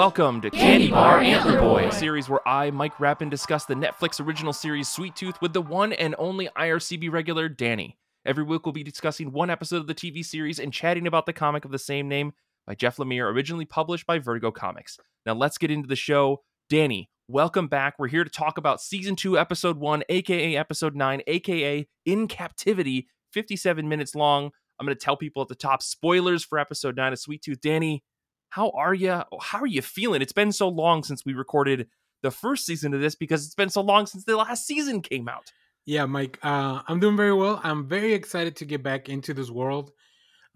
welcome to Candy Bar Antler Boy, a series where I, Mike Rapin, discuss the Netflix original series Sweet Tooth with the one and only IRCB regular, Danny. Every week we'll be discussing one episode of the TV series and chatting about the comic of the same name by Jeff Lemire, originally published by Vertigo Comics. Now let's get into the show. Danny, welcome back. We're here to talk about season two, episode one, aka episode nine, aka In Captivity, 57 minutes long. I'm going to tell people at the top spoilers for episode nine of Sweet Tooth. Danny, how are you? How are you feeling? It's been so long since we recorded the first season of this because it's been so long since the last season came out. Yeah, Mike, uh, I'm doing very well. I'm very excited to get back into this world.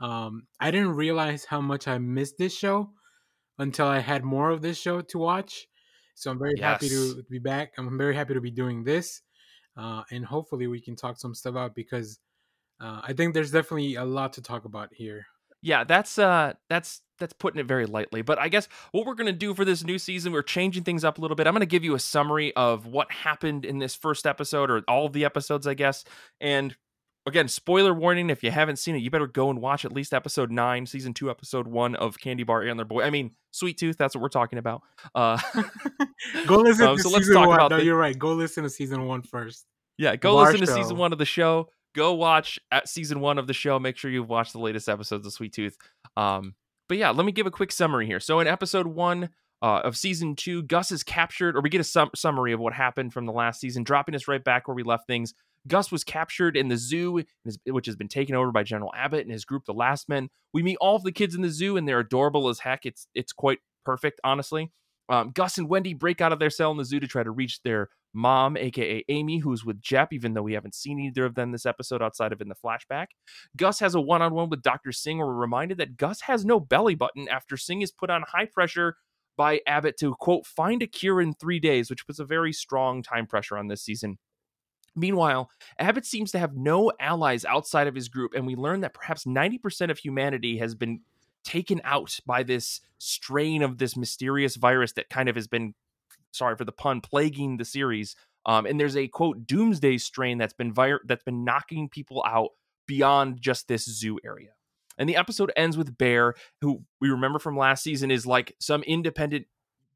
Um, I didn't realize how much I missed this show until I had more of this show to watch. So I'm very yes. happy to be back. I'm very happy to be doing this. Uh, and hopefully we can talk some stuff out because uh, I think there's definitely a lot to talk about here yeah, that's uh that's that's putting it very lightly. But I guess what we're going to do for this new season, we're changing things up a little bit. I'm going to give you a summary of what happened in this first episode or all of the episodes, I guess. And again, spoiler warning if you haven't seen it, you better go and watch at least episode 9, season 2, episode 1 of Candy Bar Antler Boy. I mean, Sweet Tooth, that's what we're talking about. Uh Go listen um, to so season 1. no, the... you're right. Go listen to season 1 first. Yeah, go listen to season 1 of the show go watch at season one of the show. Make sure you've watched the latest episodes of Sweet Tooth. Um, but yeah, let me give a quick summary here. So in episode one uh, of season two, Gus is captured, or we get a sum- summary of what happened from the last season, dropping us right back where we left things. Gus was captured in the zoo, which has been taken over by General Abbott and his group, the Last Men. We meet all of the kids in the zoo, and they're adorable as heck. It's it's quite perfect, honestly. Um, Gus and Wendy break out of their cell in the zoo to try to reach their mom, aka Amy, who's with Jep, even though we haven't seen either of them this episode outside of in the flashback. Gus has a one on one with Dr. Singh. Where we're reminded that Gus has no belly button after Singh is put on high pressure by Abbott to, quote, find a cure in three days, which puts a very strong time pressure on this season. Meanwhile, Abbott seems to have no allies outside of his group, and we learn that perhaps 90% of humanity has been taken out by this strain of this mysterious virus that kind of has been sorry for the pun, plaguing the series. Um, and there's a quote doomsday strain that's been vir- that's been knocking people out beyond just this zoo area. And the episode ends with Bear, who we remember from last season is like some independent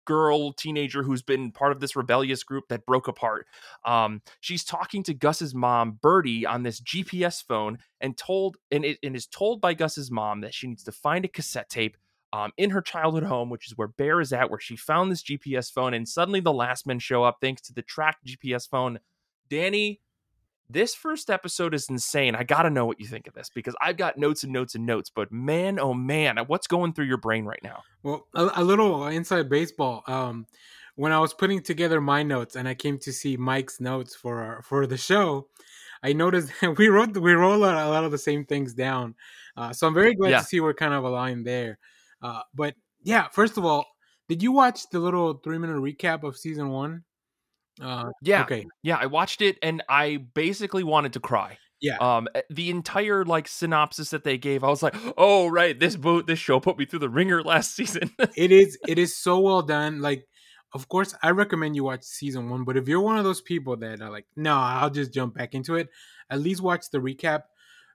girl teenager who's been part of this rebellious group that broke apart. Um, she's talking to Gus's mom, Birdie, on this GPS phone, and told and it and is told by Gus's mom that she needs to find a cassette tape um, in her childhood home, which is where Bear is at, where she found this GPS phone, and suddenly the last men show up thanks to the tracked GPS phone. Danny, this first episode is insane. I got to know what you think of this because I've got notes and notes and notes, but man, oh man, what's going through your brain right now? Well, a, a little inside baseball. Um, when I was putting together my notes and I came to see Mike's notes for our, for the show, I noticed that we wrote we wrote a lot of the same things down. Uh, so I'm very glad yeah. to see we're kind of aligned there. Uh, but yeah, first of all, did you watch the little three minute recap of season one? Uh, yeah. Okay. Yeah, I watched it and I basically wanted to cry. Yeah. Um, eh, the entire like synopsis that they gave, I was like, oh right, this boat, this show put me through the wringer last season. it is, it is so well done. Like, of course, I recommend you watch season one. But if you're one of those people that are like, no, I'll just jump back into it, at least watch the recap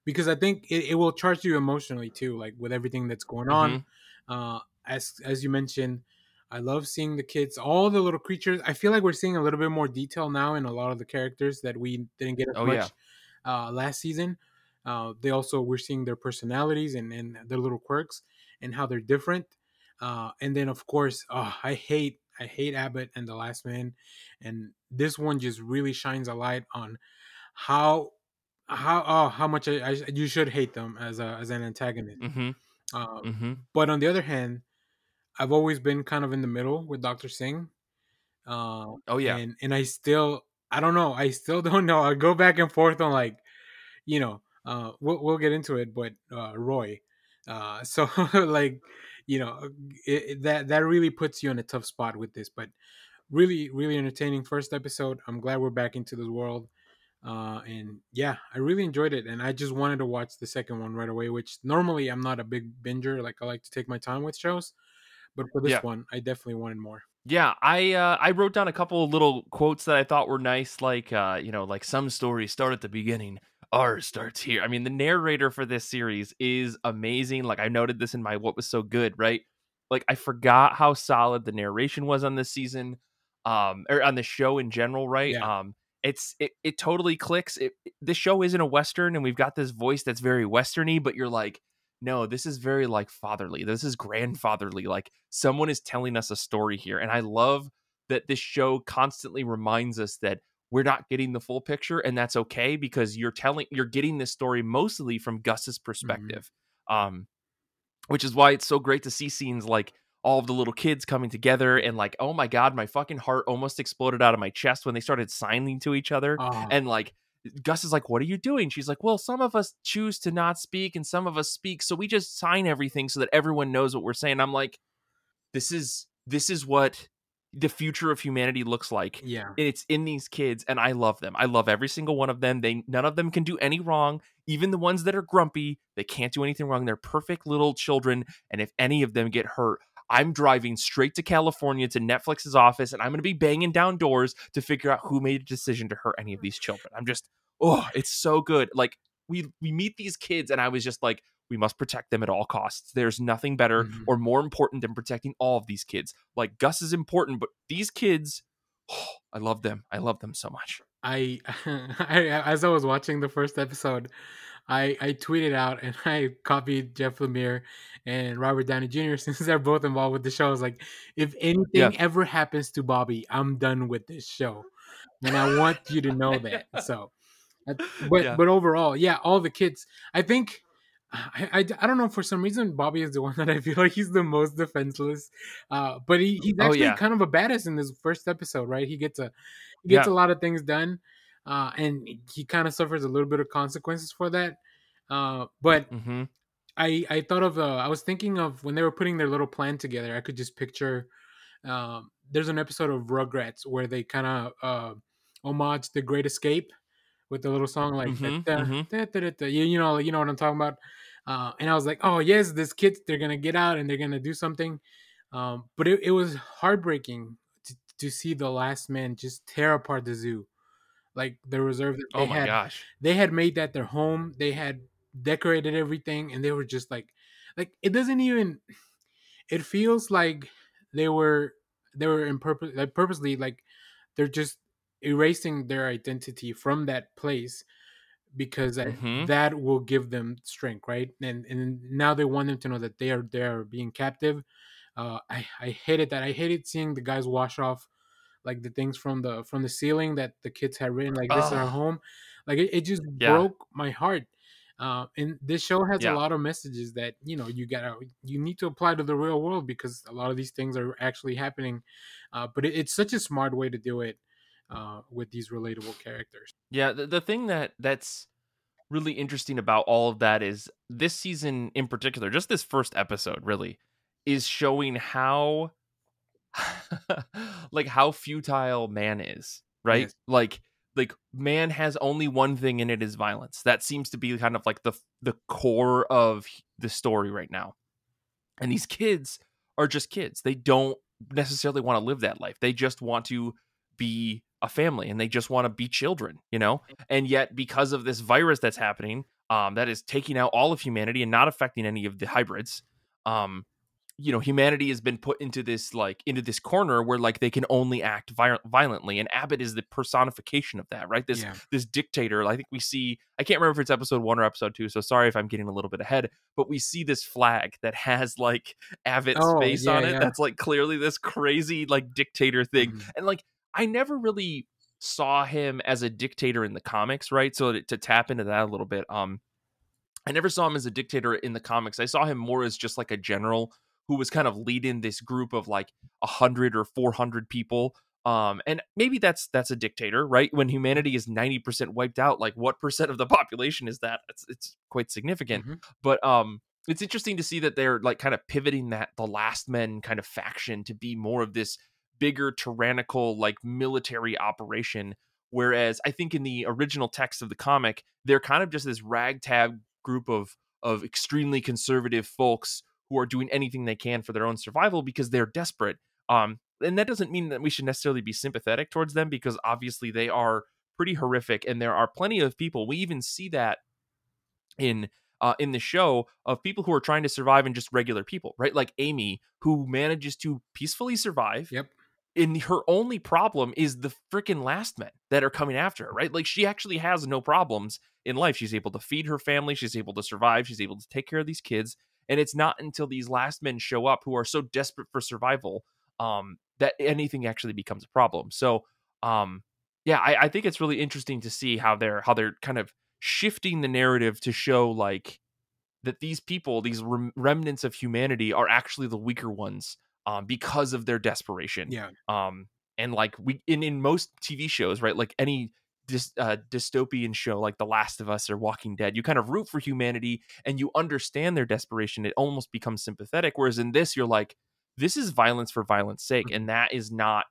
because I think it, it will charge you emotionally too, like with everything that's going on. Mm-hmm. Uh, as as you mentioned, I love seeing the kids, all the little creatures. I feel like we're seeing a little bit more detail now in a lot of the characters that we didn't get as oh, much yeah. uh, last season. Uh, they also we're seeing their personalities and, and their little quirks and how they're different. Uh, and then of course, oh, I hate I hate Abbott and the Last Man, and this one just really shines a light on how how oh how much I, I you should hate them as a as an antagonist. Mm-hmm. Um, mm-hmm. But on the other hand, I've always been kind of in the middle with Doctor Singh. Uh, oh yeah, and and I still I don't know. I still don't know. I go back and forth on like, you know, uh, we'll we'll get into it, but uh, Roy. Uh, so like, you know, it, it, that that really puts you in a tough spot with this. But really, really entertaining first episode. I'm glad we're back into this world. Uh, and yeah, I really enjoyed it, and I just wanted to watch the second one right away. Which normally I'm not a big binger; like I like to take my time with shows, but for this yeah. one, I definitely wanted more. Yeah, I uh, I wrote down a couple of little quotes that I thought were nice, like uh, you know, like some stories start at the beginning, ours starts here. I mean, the narrator for this series is amazing. Like I noted this in my what was so good, right? Like I forgot how solid the narration was on this season, um, or on the show in general, right? Yeah. Um, it's it it totally clicks. It, it this show isn't a western, and we've got this voice that's very westerny, but you're like, no, this is very like fatherly. This is grandfatherly. Like someone is telling us a story here, and I love that this show constantly reminds us that we're not getting the full picture and that's okay because you're telling you're getting this story mostly from Gus's Mm-hmm. perspective. Um which is why it's so great to see scenes like all of the little kids coming together and like oh my god my fucking heart almost exploded out of my chest when they started signing to each other Oh, and like Gus is like, "What are you doing?" She's like, "Well, some of us choose to not speak, and some of us speak, so we just sign everything so that everyone knows what we're saying." I'm like, "This is this is what the future of humanity looks like. yeah. And it's in these kids, and I love them. I love every single one of them. They none of them can do any wrong. Even the ones that are grumpy, they can't do anything wrong. They're perfect little children, and if any of them get hurt." I'm driving straight to California to Netflix's office and I'm going to be banging down doors to figure out who made a decision to hurt any of these children. I'm just oh, it's so good. Like we we meet these kids and I was just like we must protect them at all costs. There's nothing better Mhm. or more important than protecting all of these kids. Like Gus is important, but these kids oh, I love them. I love them so much. I, I as I was watching the first episode, I I tweeted out and I copied Jeff Lemire and Robert Downey Jr. since they're both involved with the show. I was like, if anything Yeah. ever happens to Bobby, I'm done with this show, and I want you to know that. So, but Yeah. but overall, yeah, all the kids. I think. I, I, I don't know for some reason Bobby is the one that I feel like he's the most defenseless, uh, but he, he's Oh, actually yeah. kind of a badass in this first episode, right? He gets a he gets Yeah. a lot of things done, uh, and he kind of suffers a little bit of consequences for that. Uh, but hmm I I thought of uh, I was thinking of when they were putting their little plan together. I could just picture. Um, there's an episode of Rugrats where they kind of uh, homage the Great Escape with the little song like Mhm, da- da- mhm. da- da- da- da. you, you know you know what I'm talking about. Uh, and I was like, oh yes, this kids they're gonna get out and they're gonna do something. Um, but it, it was heartbreaking to, to see the last man just tear apart the zoo, like the reserve that they Oh my had gosh. they had made that their home they had decorated everything and they were just like like it doesn't even it feels like they were they were in purpose like purposely like they're just erasing their identity from that place because that- Mhm. that will give them strength right and and now they want them to know that they are they are being captive uh i i hated that i hated seeing the guys wash off like the things from the from the ceiling that the kids had written like this is our home like it, it just Yeah. broke my heart uh, and this show has Yeah. a lot of messages that you know you gotta you need to apply to the real world because a lot of these things are actually happening uh, but it, it's such a smart way to do it uh, with these relatable characters Yeah, the, the thing that that's really interesting about all of that is this season in particular, just this first episode really is showing how like how futile man is, right? Yes. Like like man has only one thing in it is violence. That seems to be kind of like the the core of the story right now. And these kids are just kids. They don't necessarily want to live that life. They just want to be a family and they just want to be children, you know? And yet because of this virus that's happening, um that is taking out all of humanity and not affecting any of the hybrids, um you know humanity has been put into this like into this corner where like they can only act vi- violently and abbott is the personification of that right this yeah this dictator i think we see i can't remember if it's episode one or episode two so sorry if i'm getting a little bit ahead but we see this flag that has like abbott's Oh, face yeah, on it yeah. that's like clearly this crazy like dictator thing Mhm. and like i never really saw him as a dictator in the comics right so to, to tap into that a little bit um i never saw him as a dictator in the comics i saw him more as just like a general who was kind of leading this group of like a hundred or four hundred people. Um, and maybe that's that's a dictator, right? When humanity is ninety percent wiped out, like what percent of the population is that? It's it's quite significant. Mhm. But um, it's interesting to see that they're like kind of pivoting that the Last Men kind of faction to be more of this bigger tyrannical like military operation. Whereas I think in the original text of the comic, they're kind of just this ragtag group of of extremely conservative folks who are doing anything they can for their own survival because they're desperate. Um, and that doesn't mean that we should necessarily be sympathetic towards them because obviously they are pretty horrific, and there are plenty of people. We even see that in uh, in the show of people who are trying to survive and just regular people, right? Like Amy, who manages to peacefully survive. Yep. And her only problem is the freaking last men that are coming after her, right? Like she actually has no problems in life. She's able to feed her family, she's able to survive, she's able to take care of these kids. And it's not until these last men show up who are so desperate for survival um, that anything actually becomes a problem. So, um, yeah, I, I think it's really interesting to see how they're how they're kind of shifting the narrative to show like that these people, these rem- remnants of humanity, are actually the weaker ones um, because of their desperation. Yeah. Um, and like we in in most TV shows, right? Like any dys, uh, dystopian show like The Last of Us or Walking Dead, you kind of root for humanity and you understand their desperation. It almost becomes sympathetic. Whereas in this, you're like, this is violence for violence sake, Mm-hmm. and that is not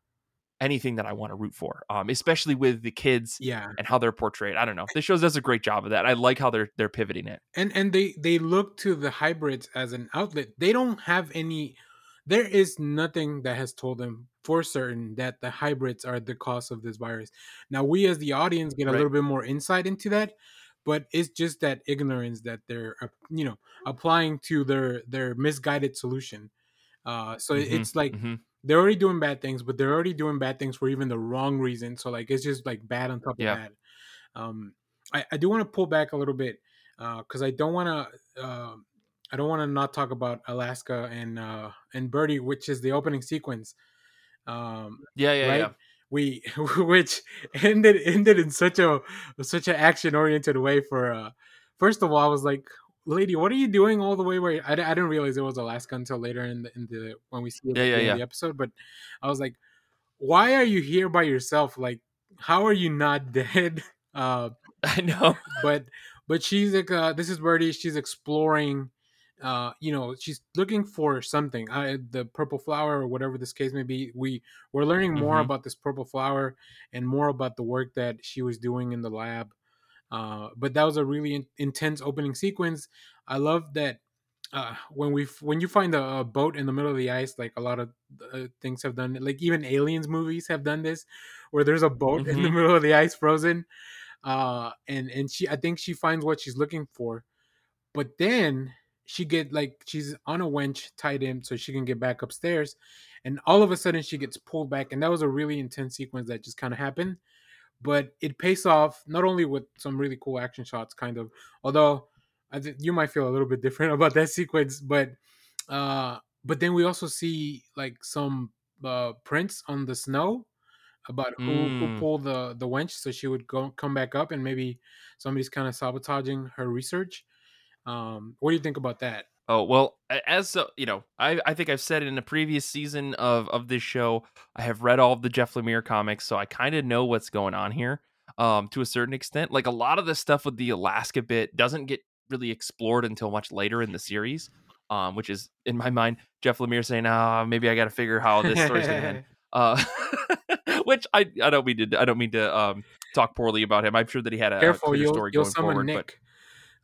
anything that I want to root for. Um, especially with the kids Yeah. and how they're portrayed. I don't know. This show does a great job of that. I like how they're they're pivoting it. and and they they look to the hybrids as an outlet they don't have any there is nothing that has told them for certain that the hybrids are the cause of this virus now we as the audience get a Right. little bit more insight into that but it's just that ignorance that they're uh, you know applying to their their misguided solution uh so Mhm, it's like mhm. they're already doing bad things but they're already doing bad things for even the wrong reason so like it's just like bad on top Yeah. of that um i, I do want to pull back a little bit because i don't want to uh, i don't want to not talk about alaska and uh and birdie which is the opening sequence um Yeah, yeah, right yeah. we which ended ended in such a such an action oriented way for uh first of all i was like lady what are you doing all the way where i, I didn't realize it was alaska until later in the, in the when we see it Yeah, yeah, yeah. the episode but i was like why are you here by yourself like how are you not dead uh I know. but but she's like uh this is birdie she's exploring uh you know she's looking for something uh, the purple flower or whatever this case may be we we're learning more Mhm. about this purple flower and more about the work that she was doing in the lab uh but that was a really in- intense opening sequence i love that uh, when we when you find a, a boat in the middle of the ice, like a lot of uh, things have done, like even aliens movies have done this, where there's a boat in the Mhm. middle of the ice, frozen, uh, and and she, I think she finds what she's looking for, but then she get like she's on a winch tied in so she can get back upstairs, and all of a sudden she gets pulled back, and that was a really intense sequence that just kind of happened, but it pays off not only with some really cool action shots, kind of, although I think you might feel a little bit different about that sequence, but uh, but then we also see like some uh, prints on the snow about who who Mm. pulled the the winch, so she would go come back up, and maybe somebody's kind of sabotaging her research. Um, what do you think about that? Oh well, as you know, I I think I've said in a previous season of of this show. I have read all of the Jeff Lemire comics, so I kind of know what's going on here. Um, to a certain extent, like a lot of the stuff with the Alaska bit doesn't get really explored until much later in the series. Um, which is in my mind, Jeff Lemire saying, "Ah, maybe I got to figure how this story's gonna end." Uh, which I I don't mean to I don't mean to um talk poorly about him. I'm sure that he had a, a Careful, clear you'll story you'll going summon forward, but Nick,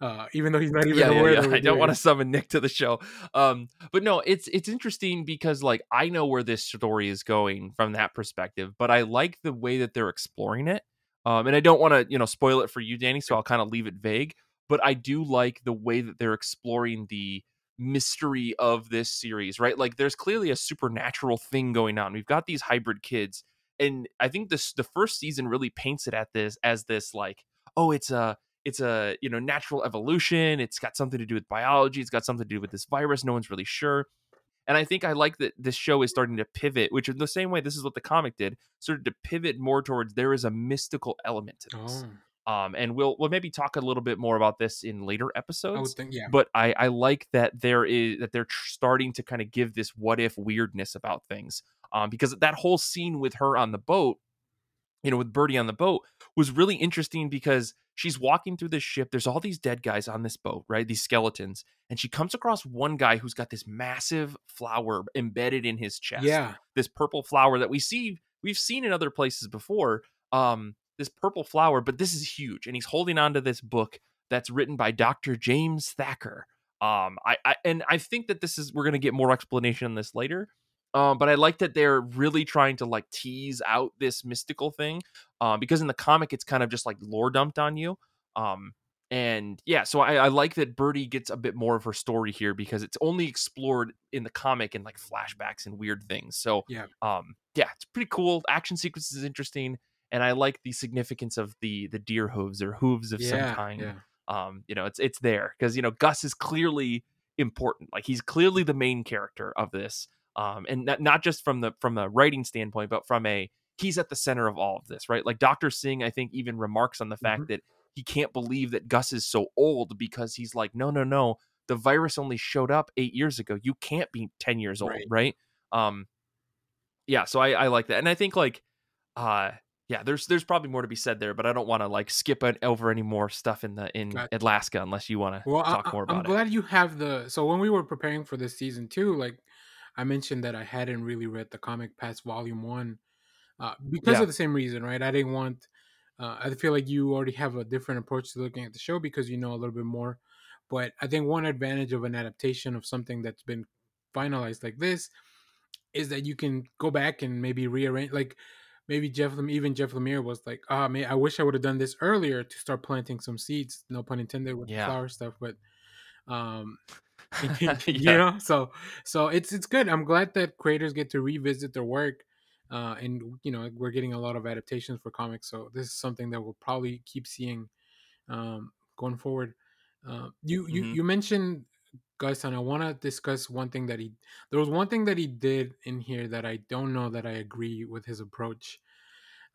uh, even though he's not even yeah, aware yeah, yeah. I don't want to summon Nick to the show. Um, but no, it's it's interesting because like I know where this story is going from that perspective, but I like the way that they're exploring it. Um, and I don't want to you know spoil it for you, Danny, so I'll kind of leave it vague. But I do like the way that they're exploring the mystery of this series, right? Like there's clearly a supernatural thing going on. We've got these hybrid kids, and I think this the first season really paints it at this as this like, oh, it's a it's a you know natural evolution it's got something to do with biology it's got something to do with this virus no one's really sure. And i think i like that this show is starting to pivot which in the same way this is what the comic did started to pivot more towards there is a mystical element to this. Oh, um and we'll we'll maybe talk a little bit more about this in later I would episodes think, yeah. but i i like that there is that they're tr- starting to kind of give this what if weirdness about things. Um because that whole scene with her on the boat you know, with Birdie on the boat was really interesting because she's walking through this ship. There's all these dead guys on this boat, right? These skeletons. And she comes across one guy who's got this massive flower embedded in his chest. Yeah, This purple flower that we see, we've seen in other places before. Um, this purple flower, but this is huge. And he's holding onto this book that's written by Dr. James Thacker. Um, I, I and I think that this is we're gonna get more explanation on this later. Um, but I like that they're really trying to like tease out this mystical thing. Um, because in the comic it's kind of just like lore dumped on you. Um, and yeah, so I, I like that Birdie gets a bit more of her story here because it's only explored in the comic in like flashbacks and weird things. So Yeah. um, yeah, it's pretty cool. Action sequence is interesting, and I like the significance of the the deer hooves or hooves of some kind. yeah, Um, you know, it's it's there because you know Gus is clearly important. Like he's clearly the main character of this. Um, and not, not just from the from the writing standpoint, but from a he's at the center of all of this, right? Like Dr. Singh, I think, even remarks on the fact Mhm. that he can't believe that Gus is so old because he's like, no, no, no, the virus only showed up eight years ago. You can't be 10 years old, Right. right? Um, yeah, so I, I like that. And I think like uh yeah, there's there's probably more to be said there, but I don't want to like skip it over any more stuff in the in Got- Alaska unless you want to Well, talk I- more I'm about it. glad you have the. So when we were preparing for this season too, like I mentioned that I hadn't really read the comic past volume one, uh, because Yeah. of the same reason, right? I didn't want. Uh, I feel like you already have a different approach to looking at the show because you know a little bit more. But I think one advantage of an adaptation of something that's been finalized like this is that you can go back and maybe rearrange. Like maybe Jeff, even Jeff Lemire was like, "Ah, man, I wish I would have done this earlier to start planting some seeds." No pun intended with Yeah. the flower stuff, but um, Yeah. you know, so so it's it's good. I'm glad that creators get to revisit their work. Uh, and you know we're getting a lot of adaptations for comics, so this is something that we'll probably keep seeing um, going forward. Uh, you you Mhm. you mentioned Gus, and I want to discuss one thing that he. There was one thing that he did in here that I don't know that I agree with his approach.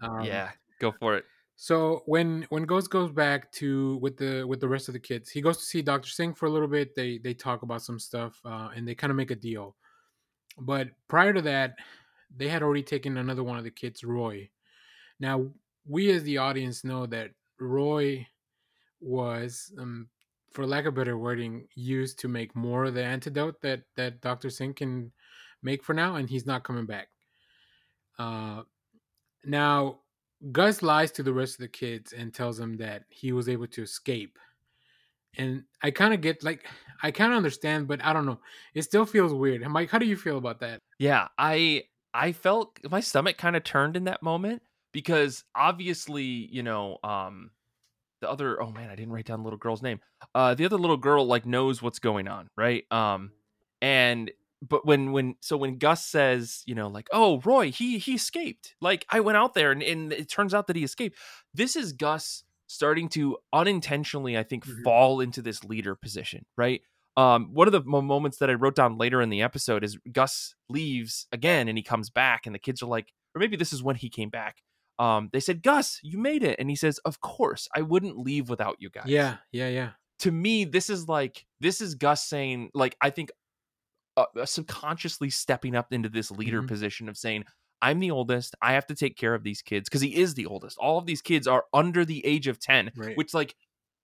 Um, yeah, go for it. So when when Gus goes back to with the with the rest of the kids, he goes to see Doctor Singh for a little bit. They they talk about some stuff uh, and they kind of make a deal. But prior to that, they had already taken another one of the kids, Roy. Now we as the audience know that Roy was, um, for lack of better wording, used to make more of the antidote that that Doctor Singh can make for now, and he's not coming back. Uh, now Gus lies to the rest of the kids and tells them that he was able to escape. And I kind of get like I kind of understand, but I don't know. It still feels weird. Mike, how do you feel about that? Yeah, I I felt my stomach kind of turned in that moment because obviously, you know, um the other oh man, I didn't write down the little girl's name. Uh the other little girl like knows what's going on, right? Um and but when when so when Gus says, you know, like, "Oh, Roy, he he escaped." Like I went out there and, and it turns out that he escaped. This is Gus starting to unintentionally I think Mhm. fall into this leader position, right? um, one of the moments that I wrote down later in the episode is Gus leaves again and he comes back, and the kids are like, or maybe this is when he came back. Um, they said, Gus, you made it. And he says, Of course, I wouldn't leave without you guys. Yeah, yeah, yeah. To me, this is like, this is Gus saying, like, I think uh, uh, subconsciously stepping up into this leader Mhm. position of saying, I'm the oldest. I have to take care of these kids because he is the oldest. All of these kids are under the age of 10 Right. which like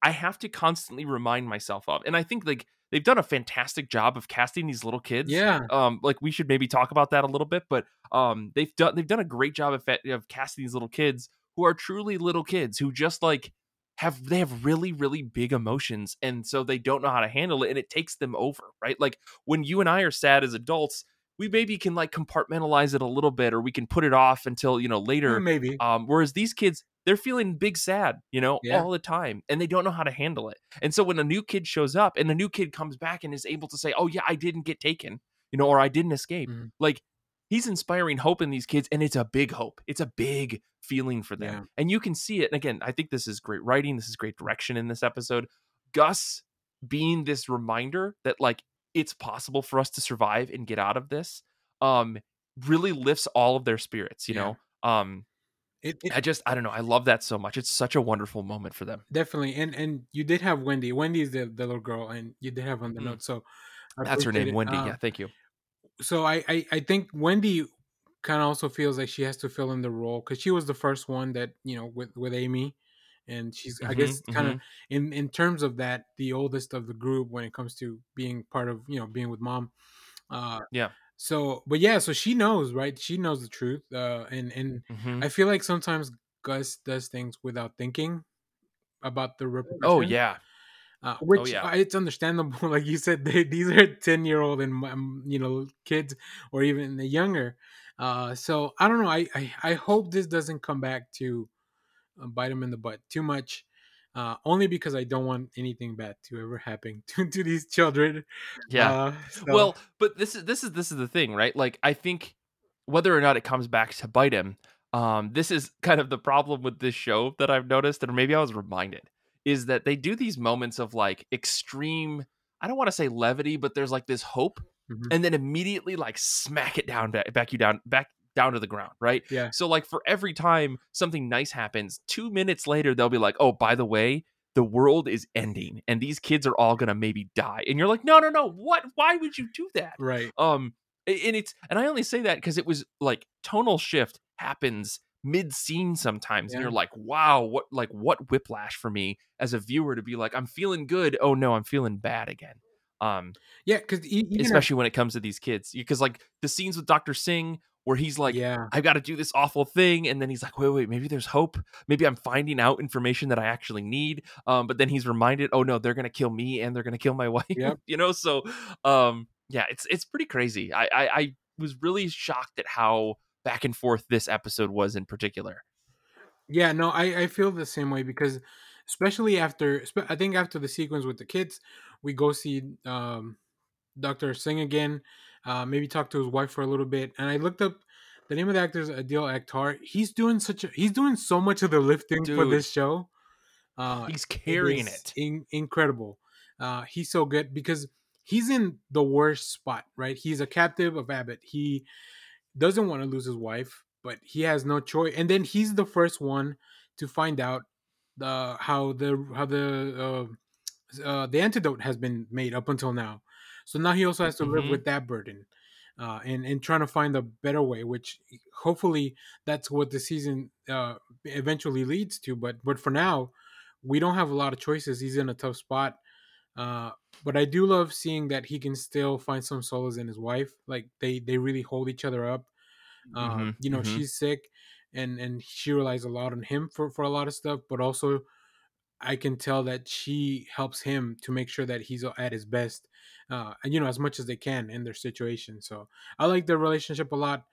I have to constantly remind myself of. And I think like they've done a fantastic job of casting these little kids. Yeah. Um, like we should maybe talk about that a little bit, but um, they've done they've done a great job of, of casting these little kids who are truly little kids who just like have they have really really big emotions and so they don't know how to handle it and it takes them over right like when you and i are sad as adults we maybe can like compartmentalize it a little bit or we can put it off until you know later Maybe. um, whereas these kids, they're feeling big sad, you know, Yeah. all the time, and they don't know how to handle it. And so when a new kid shows up and a new kid comes back and is able to say, "Oh yeah, I didn't get taken," you know, or I didn't escape, Mhm. like he's inspiring hope in these kids, and it's a big hope. It's a big feeling for them, Yeah. and you can see it. And again, I think this is great writing. This is great direction in this episode. Gus being this reminder that like it's possible for us to survive and get out of this um really lifts all of their spirits you Yeah. know um It, it- I just I don't know. I love that so much. It's such a wonderful moment for them. definitely. And and you did have Wendy. Wendy is the, the little girl, and you did have on the Mhm. note. So I That's her name, it. Wendy. Um, yeah, thank you. So I, I I think Wendy kind of also feels like she has to fill in the role because she was the first one that you know with with Amy, and she's I Mhm, guess kind of mhm. in in terms of that the oldest of the group when it comes to being part of you know being with mom. Uh, Yeah. So, but yeah, so she knows, right? She knows the truth, uh, and and Mhm. I feel like sometimes Gus does things without thinking about the repercussions. Oh yeah. Uh, which yeah. uh, it's understandable. Like you said, they, these are ten year old and um, you know kids or even the younger. Uh, so I don't know. I, I I hope this doesn't come back to uh, bite them in the butt too much. uh, only because I don't want anything bad to ever happen to, to these children. Yeah. Uh, so- Well, but this is this is this is the thing, right? Like I think whether or not it comes back to bite him, um, this is kind of the problem with this show that I've noticed, and maybe I was reminded, is that they do these moments of like extreme. I don't want to say levity, but there's like this hope, Mhm. and then immediately like smack it down, back, back you down, back down to the ground, right? yeah, So like for every time something nice happens, two minutes later they'll be like, "Oh, by the way, the world is ending, and these kids are all gonna maybe die," and you're like, "No, no, no! What? Why would you do that?" right. Um, and it's and I only say that because it was like tonal shift happens mid scene sometimes, and you're like, "Wow, what like what whiplash for me as a viewer to be like, I'm feeling good. Oh no, I'm feeling bad again." Um, Yeah, because especially when it comes to these kids, because like the scenes with Doctor Singh where he's like, yeah, I've got to do this awful thing. And then he's like, wait, wait, maybe there's hope. Maybe I'm finding out information that I actually need. Um, but then he's reminded, oh no, they're gonna kill me and they're gonna kill my wife. Yep. you know, so um, yeah, it's it's pretty crazy. I, I I was really shocked at how back and forth this episode was in particular. Yeah, no, I, I feel the same way because especially after I think after the sequence with the kids, we go see um Dr. Singh again, uh maybe talk to his wife for a little bit. And I looked up the name of the actor is Adil Akhtar. He's doing such a he's doing so much of the lifting for this show. Uh He's carrying it. in- incredible. Uh he's so good because he's in the worst spot, right? He's a captive of Abbott. He doesn't want to lose his wife, but he has no choice. And then he's the first one to find out the how the how the uh, uh, the antidote has been made up until now. So now he also has to live Mhm. with that burden, uh, and and trying to find a better way. Which hopefully that's what the season uh, eventually leads to. But but for now, we don't have a lot of choices. He's in a tough spot. Uh, but I do love seeing that he can still find some solace in his wife. Like they they really hold each other up. Um, Mhm, you know, mhm. she's sick, and and she relies a lot on him for for a lot of stuff. But also, I can tell that she helps him to make sure that he's at his best, uh, and you know, as much as they can in their situation. So I like their relationship a lot.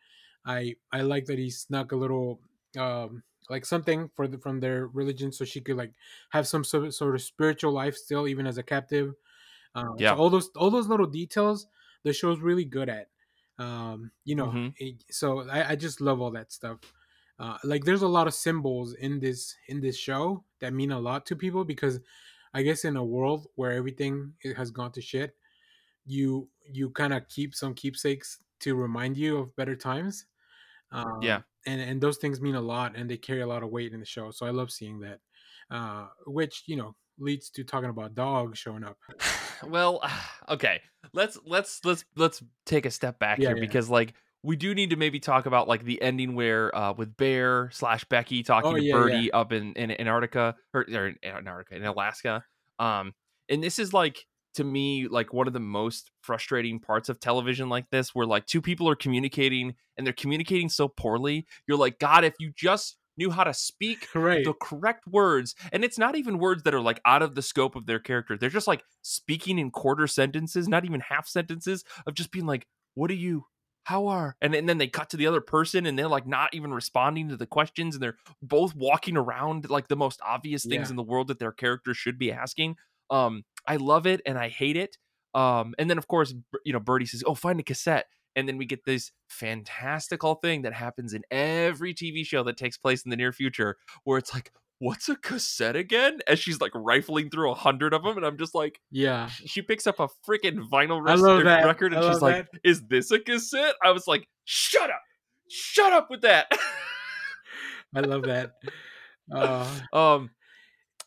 I I like that he snuck a little. Um, like something for the, from their religion, so she could like have some sort of, sort of spiritual life still, even as a captive. Um, Yeah. So all those all those little details, the show's really good at. Um, you know, Mhm. it- so I, I just love all that stuff. Uh, like there's a lot of symbols in this in this show that mean a lot to people because I guess in a world where everything has gone to shit, you you kind of keep some keepsakes to remind you of better times. Um, Yeah. and and those things mean a lot, and they carry a lot of weight in the show. So I love seeing that, uh, which you know leads to talking about dogs showing up. well okay let's let's let's let's take a step back Yeah, here yeah. because like we do need to maybe talk about like the ending where uh with bear slash becky talking Oh, to yeah, birdie up in, in antarctica or, or in antarctica in alaska um and this is like to me like one of the most frustrating parts of television like this where like two people are communicating and they're communicating so poorly you're like god if you just knew how to speak right. the correct words and it's not even words that are like out of the scope of their character they're just like speaking in quarter sentences not even half sentences of just being like what are you how are and, and then they cut to the other person and they're like not even responding to the questions and they're both walking around like the most obvious things Yeah. in the world that their characters should be asking um i love it and i hate it um and then of course you know birdie says oh find a cassette and then we get this fantastical thing that happens in every TV show that takes place in the near future, where it's like, "What's a cassette again?" As she's like rifling through a hundred of them, and I'm just like, yeah. she picks up a freaking vinyl I res- love that. record, and she's love like, "Is this a cassette?" I was like, "Shut up, shut up with that." I love that. Uh, um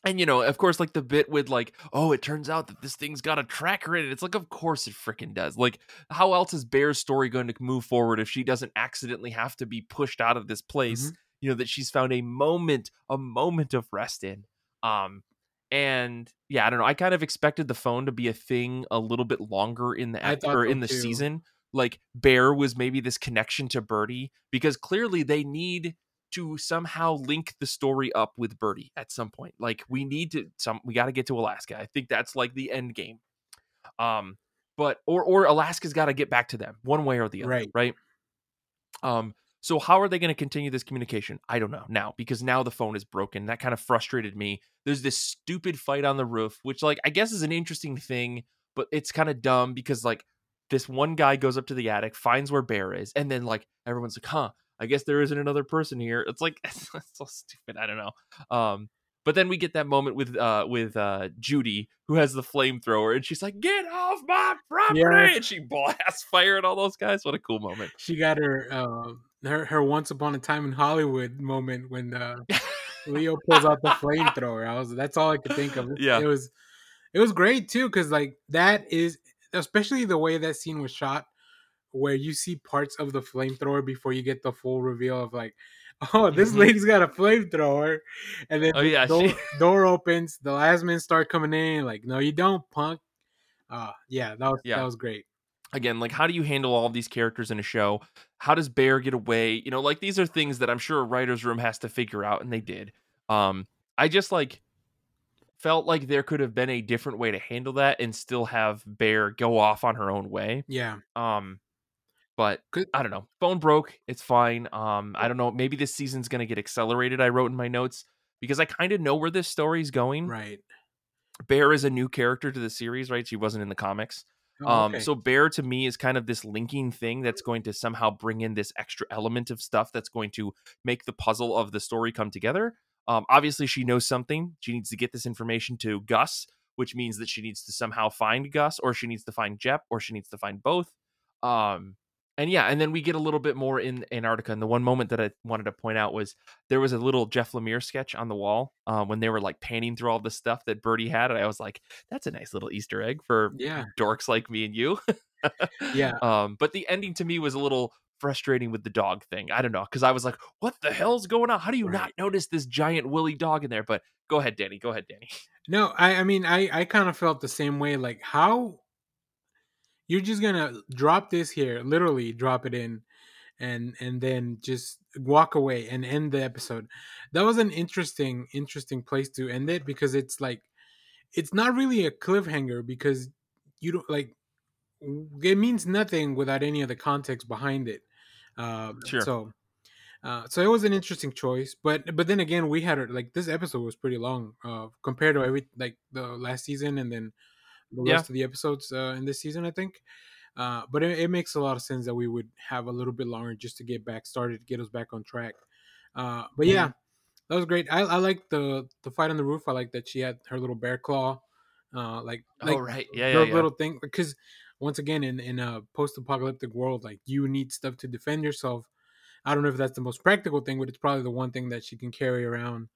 and you know of course like the bit with like oh it turns out that this thing's got a tracker in it it's like of course it freaking does. Like how else is bear's story going to move forward if she doesn't accidentally have to be pushed out of this place you know that she's found a moment a moment of rest in? Um and yeah i don't know i kind of expected the phone to be a thing a little bit longer in the or in the too. season. Like bear was maybe this connection to birdie because clearly they need to somehow link the story up with birdie at some point like we need to some we got to get to alaska i think that's like the end game um but or or alaska's got to get back to them one way or the other Right. right um So how are they going to continue this communication? I don't know now because now the phone is broken. That kind of frustrated me. There's this stupid fight on the roof, which like I guess is an interesting thing, but it's kind of dumb because like this one guy goes up to the attic, finds where Bear is, and then like everyone's like, "Huh, I guess there isn't another person here." It's like it's, so stupid. I don't know. Um, but then we get that moment with uh with uh Judy who has the flamethrower and she's like, "Get off my property!" And she blasts fire at all those guys. What a cool moment. She got her uh, her her once upon a time in Hollywood moment when uh, Leo pulls out the flamethrower. I was that's all I could think of. Yeah, it was it was great too because like that is especially the way that scene was shot where you see parts of the flamethrower before you get the full reveal of like oh this mm-hmm. lady's got a flamethrower. And then oh, yeah, door, door opens the last men start coming in like no you don't punk. Uh yeah that was yeah. that was great. Again like how do you handle all these characters in a show? How does bear get away? You know like these are things that i'm sure a writer's room has to figure out and they did. Um i just like felt like there could have been a different way to handle that and still have bear go off on her own way. Yeah. Um but i don't know phone broke it's fine um i don't know maybe this season's gonna get accelerated i wrote in my notes because i kind of know where this story's going right bear is a new character to the series right she wasn't in the comics Oh, um, okay. so Bear to me is kind of this linking thing that's going to somehow bring in this extra element of stuff that's going to make the puzzle of the story come together. Um, obviously, she knows something. She needs to get this information to Gus, which means that she needs to somehow find Gus, or she needs to find Jep, or she needs to find both. Um, and yeah, and then we get a little bit more in Antarctica. And the one moment that I wanted to point out was there was a little Jeff Lemire sketch on the wall um, when they were like panning through all the stuff that Birdie had, and I was like, "That's a nice little Easter egg for yeah dorks like me and you." yeah. Um, but the ending to me was a little frustrating with the dog thing. I don't know because I was like, "What the hell's going on? How do you right. not notice this giant woolly dog in there?" But go ahead, Danny. Go ahead, Danny. No, I, I mean, I, I kind of felt the same way. Like, how you're just gonna drop this here, literally drop it in, and and then just walk away and end the episode. That was an interesting interesting place to end it because it's like it's not really a cliffhanger because you don't like it means nothing without any of the context behind it. Uh, sure. So, uh, so it was an interesting choice, but but then again, we had like this episode was pretty long uh, compared to every like the last season, and then the yeah. rest of the episodes uh, in this season, I think. Uh, but it, it, makes a lot of sense that we would have a little bit longer just to get back started, get us back on track. Uh, but yeah, mm-hmm. that was great. I, I like the the fight on the roof. I like that she had her little bear claw, uh, like like oh right, yeah, yeah, yeah. little thing. Because once again, in in a post apocalyptic world, like you need stuff to defend yourself. I don't know if that's the most practical thing, but it's probably the one thing that she can carry around,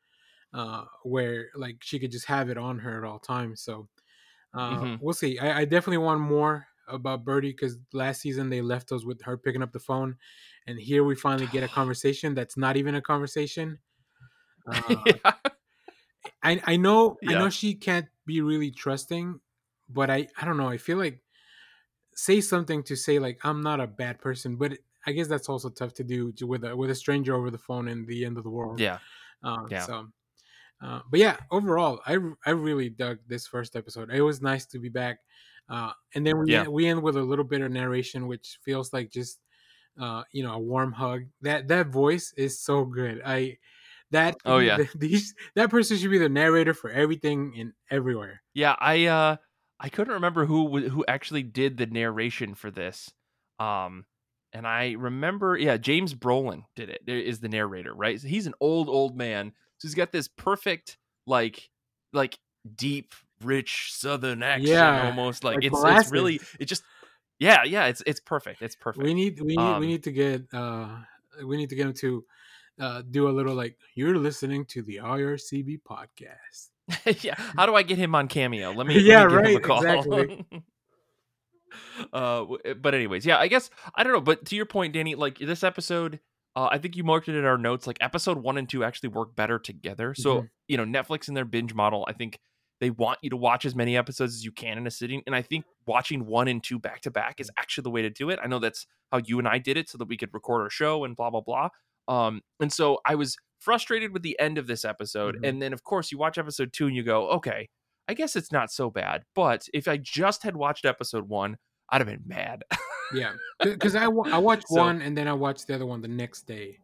uh, where like she could just have it on her at all times. So uh, mm-hmm. We'll see. I, I, definitely want more about Birdie because last season they left us with her picking up the phone, and here we finally get a conversation that's not even a conversation. Uh, yeah. I I know yeah. I know she can't be really trusting, but I I don't know. I feel like say something to say like I'm not a bad person, but I guess that's also tough to do to, with a with a stranger over the phone in the end of the world. Yeah. Uh, yeah. So uh, but yeah, overall, I I really dug this first episode. It was nice to be back. Uh, and then we yeah. end, we end with a little bit of narration, which feels like just uh, you know a warm hug. That that voice is so good. I that oh yeah these that person should be the narrator for everything and everywhere. Yeah, I uh I couldn't remember who who actually did the narration for this. Um, and I remember, yeah, James Brolin did it. Is the narrator right? He's an old old man so he's got this perfect, like, like deep, rich Southern accent, yeah, almost like, like it's it's really it just yeah yeah it's it's perfect it's perfect. We need we need um, we need to get uh we need to get him to uh do a little like you're listening to the IRCB podcast. yeah, how do I get him on Cameo? Let me yeah let me right exactly. uh, eh, but anyways, yeah, I guess I don't know. But to your point, Danny, like this episode uh, I think you marked it in our notes. Like episode one and two actually work better together. So mm-hmm. you know, Netflix in their binge model, I think they want you to watch as many episodes as you can in a sitting. And I think watching one and two back to back is actually the way to do it. I know that's how you and I did it, so that we could record our show and blah blah blah. Um, and so I was frustrated with the end of this episode, mm-hmm. and then of course you watch episode two and you go, okay, I guess it's not so bad. But if I just had watched episode one, I'd have been mad. yeah, because I, I watched So- one and then I watched the other one the next day.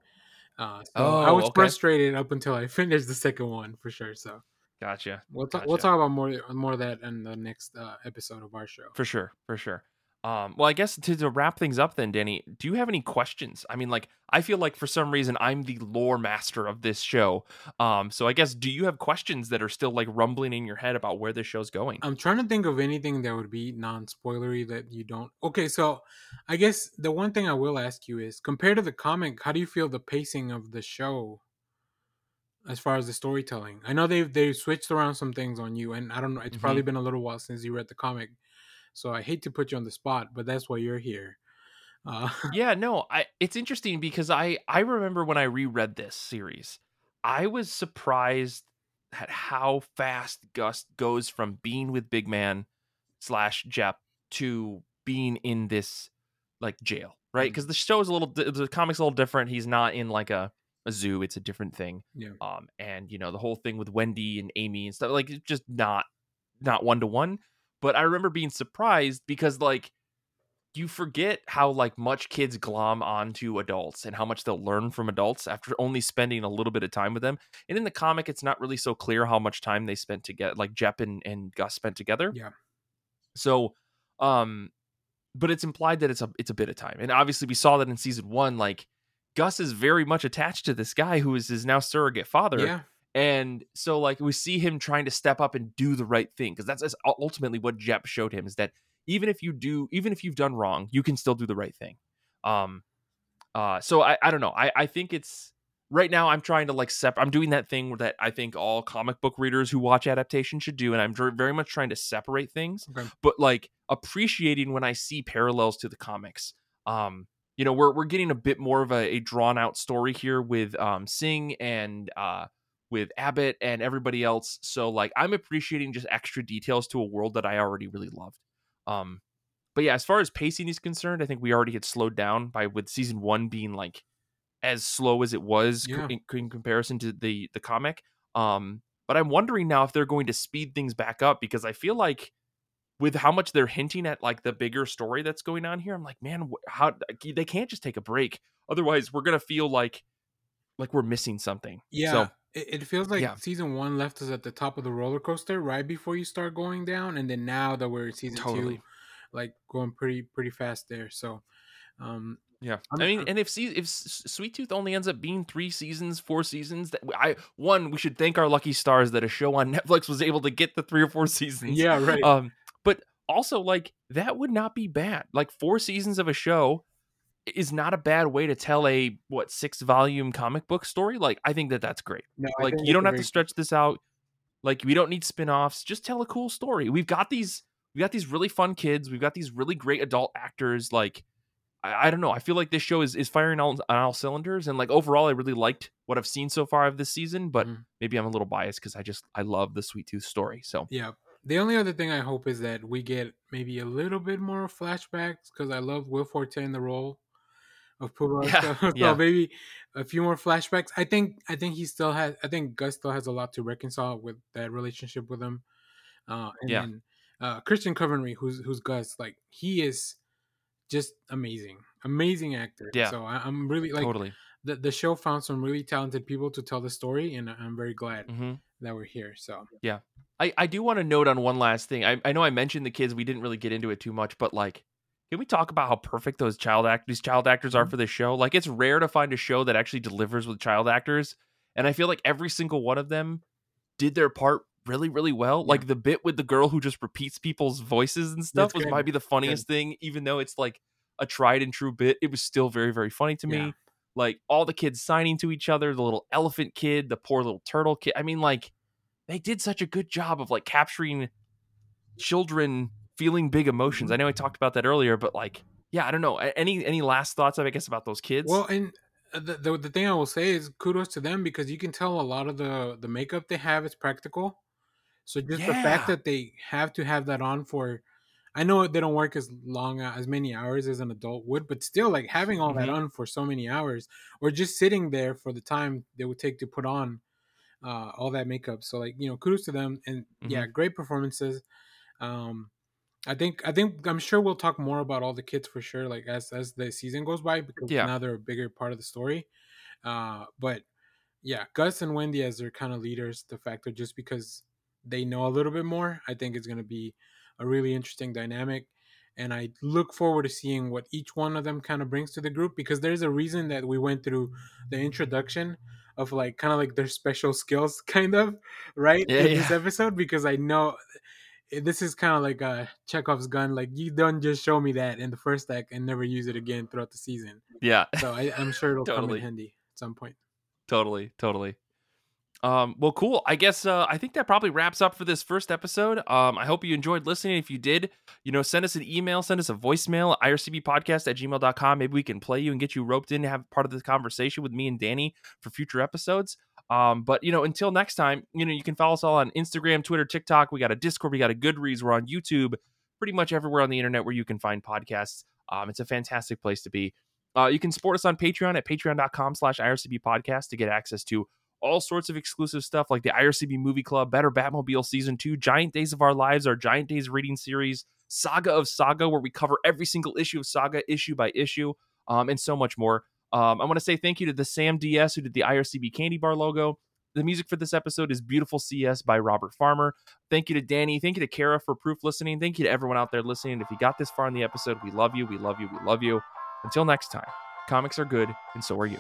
Uh, so Oh, I was okay. frustrated up until I finished the second one for sure. So gotcha. we'll talk, we'll talk about more more of that in the next uh, episode of our show. For sure, for sure. Um, well, I guess to, to wrap things up, then, Danny, do you have any questions? I mean, like, I feel like for some reason I'm the lore master of this show. Um, so I guess do you have questions that are still like rumbling in your head about where this show's going? I'm trying to think of anything that would be non-spoilery that you don't. Okay, so I guess the one thing I will ask you is compared to the comic, how do you feel the pacing of the show as far as the storytelling? I know they've they've switched around some things on you, and I don't know. It's Mhm. probably been a little while since you read the comic, so I hate to put you on the spot, but that's why you're here. Uh, yeah, no, I it's interesting because I I remember when I reread this series, I was surprised at how fast Gus goes from being with Big Man slash Jep to being in this like jail, right? Because the show is a little the comic's a little different. He's not in like a a zoo; it's a different thing. yeah, Um, and you know the whole thing with Wendy and Aimee and stuff like it's just not not one to one. But I remember being surprised because like you forget how like much kids glom onto adults and how much they'll learn from adults after only spending a little bit of time with them. And in the comic, it's not really so clear how much time they spent together, like Jep and, and Gus spent together. Yeah. So, um, but it's implied that it's a it's a bit of time, and obviously we saw that in season one. Like Gus is very much attached to this guy who is his now surrogate father, yeah, and so like we see him trying to step up and do the right thing because that's, that's ultimately what Jep showed him is that even if you do even if you've done wrong, you can still do the right thing. Um uh so I I don't know. I I think it's right now I'm trying to like sep I'm doing that thing that I think all comic book readers who watch adaptation should do and I'm very much trying to separate things okay, but like appreciating when I see parallels to the comics. Um, you know, we're we're getting a bit more of a, a drawn out story here with um Singh and uh with Abbott and everybody else. So like I'm appreciating just extra details to a world that I already really loved. Um but yeah, as far as pacing is concerned, I think we already had slowed down by with season one being like as slow as it was Yeah. in, in comparison to the the comic. Um, but I'm wondering now if they're going to speed things back up because I feel like with how much they're hinting at like the bigger story that's going on here, I'm like, man, how they can't just take a break. Otherwise, we're gonna feel like like we're missing something. yeah. So it, it feels like Yeah. season one left us at the top of the roller coaster right before you start going down, and then now that we're in season Totally. two, like going pretty pretty fast there. So, um, Yeah, I mean, and if if Sweet Tooth only ends up being three seasons, four seasons, that I one we should thank our lucky stars that a show on Netflix was able to get the three or four seasons. yeah, right. Um, but also like that would not be bad. Like four seasons of a show is not a bad way to tell a what six volume comic book story. Like I think that that's great. No, Like you don't have to stretch this out. Like we don't need spin-offs. Just tell a cool story. We've got these we got these really fun kids. We've got these really great adult actors. Like I, I don't know. I feel like this show is is firing all, on all cylinders. And like overall, I really liked what I've seen so far of this season. But Mhm. maybe I'm a little biased because I just I love the Sweet Tooth story. So Yeah. The only other thing I hope is that we get maybe a little bit more flashbacks because I love Will Forte in the role of Pubba. Yeah, So, so maybe a few more flashbacks. I think I think he still has. I think Gus still has a lot to reconcile with that relationship with him. Uh, and Yeah. then uh, Christian Convery, who's who's Gus, like he is just amazing, amazing actor. Yeah. So I, I'm really like totally. the the show found some really talented people to tell the story, and I'm very glad hmm that we're here. So yeah, I, I do want to note on one last thing. I, I know I mentioned the kids. We didn't really get into it too much, but like, can we talk about how perfect those child act these child actors are Mhm. for this show? Like, it's rare to find a show that actually delivers with child actors, and I feel like every single one of them did their part really, really well. Yeah. Like the bit with the girl who just repeats people's voices and stuff That's was good. might be the funniest thing, even though it's like a tried and true bit. It was still very, very funny to me. Yeah. Like all the kids signing to each other, the little elephant kid, the poor little turtle kid. I mean, like they did such a good job of like capturing children feeling big emotions. I know I talked about that earlier, but like, yeah, I don't know. Any any last thoughts, I guess, about those kids? Well, and uh, the, the the thing I will say is kudos to them because you can tell a lot of the the makeup they have is practical. So just the fact that they have to have that on for, I know they don't work as long uh, as many hours as an adult would, but still like having all that Mhm. on for so many hours, or just sitting there for the time they would take to put on uh, all that makeup. So like you know, kudos to them, and yeah, Mm-hmm. great performances. Um, I think I think I'm sure we'll talk more about all the kids for sure, like as as the season goes by, because Yeah. now they're a bigger part of the story. Uh, but yeah, Gus and Wendy as their kind of leaders, the factor just because they know a little bit more, I think it's going to be a really interesting dynamic. And I look forward to seeing what each one of them kind of brings to the group because there's a reason that we went through the introduction of like kind of like their special skills, kind of right Yeah, in yeah. this episode because I know this is kind of like a Chekhov's gun. Like you don't just show me that in the first act and never use it again throughout the season. Yeah. So I, I'm sure it'll come in handy at some point. totally totally um well cool i guess uh i think that probably wraps up for this first episode um i hope you enjoyed listening if you did you know send us an email send us a voicemail at ircbpodcast at gmail.com maybe we can play you and get you roped in to have part of the conversation with me and danny for future episodes um but you know until next time you know you can follow us all on instagram twitter tiktok. We got a discord we got a goodreads we're on youtube pretty much everywhere on the internet where you can find podcasts. Um it's a fantastic place to be. Uh, you can support us on Patreon at patreon.com slash IRCB podcast to get access to all sorts of exclusive stuff like the IRCB Movie Club, Better Batmobile Season 2, Giant Days of Our Lives, our Giant Days reading series, Saga of Saga, where we cover every single issue of Saga issue by issue, um, and so much more. Um, I want to say thank you to the Sam DS who did the IRCB Candy Bar logo. The music for this episode is Beautiful CS by Robert Farmer. Thank you to Danny. Thank you to Kara for proof listening. Thank you to everyone out there listening. If you got this far in the episode, we love you. We love you. We love you. Until next time, comics are good, and so are you.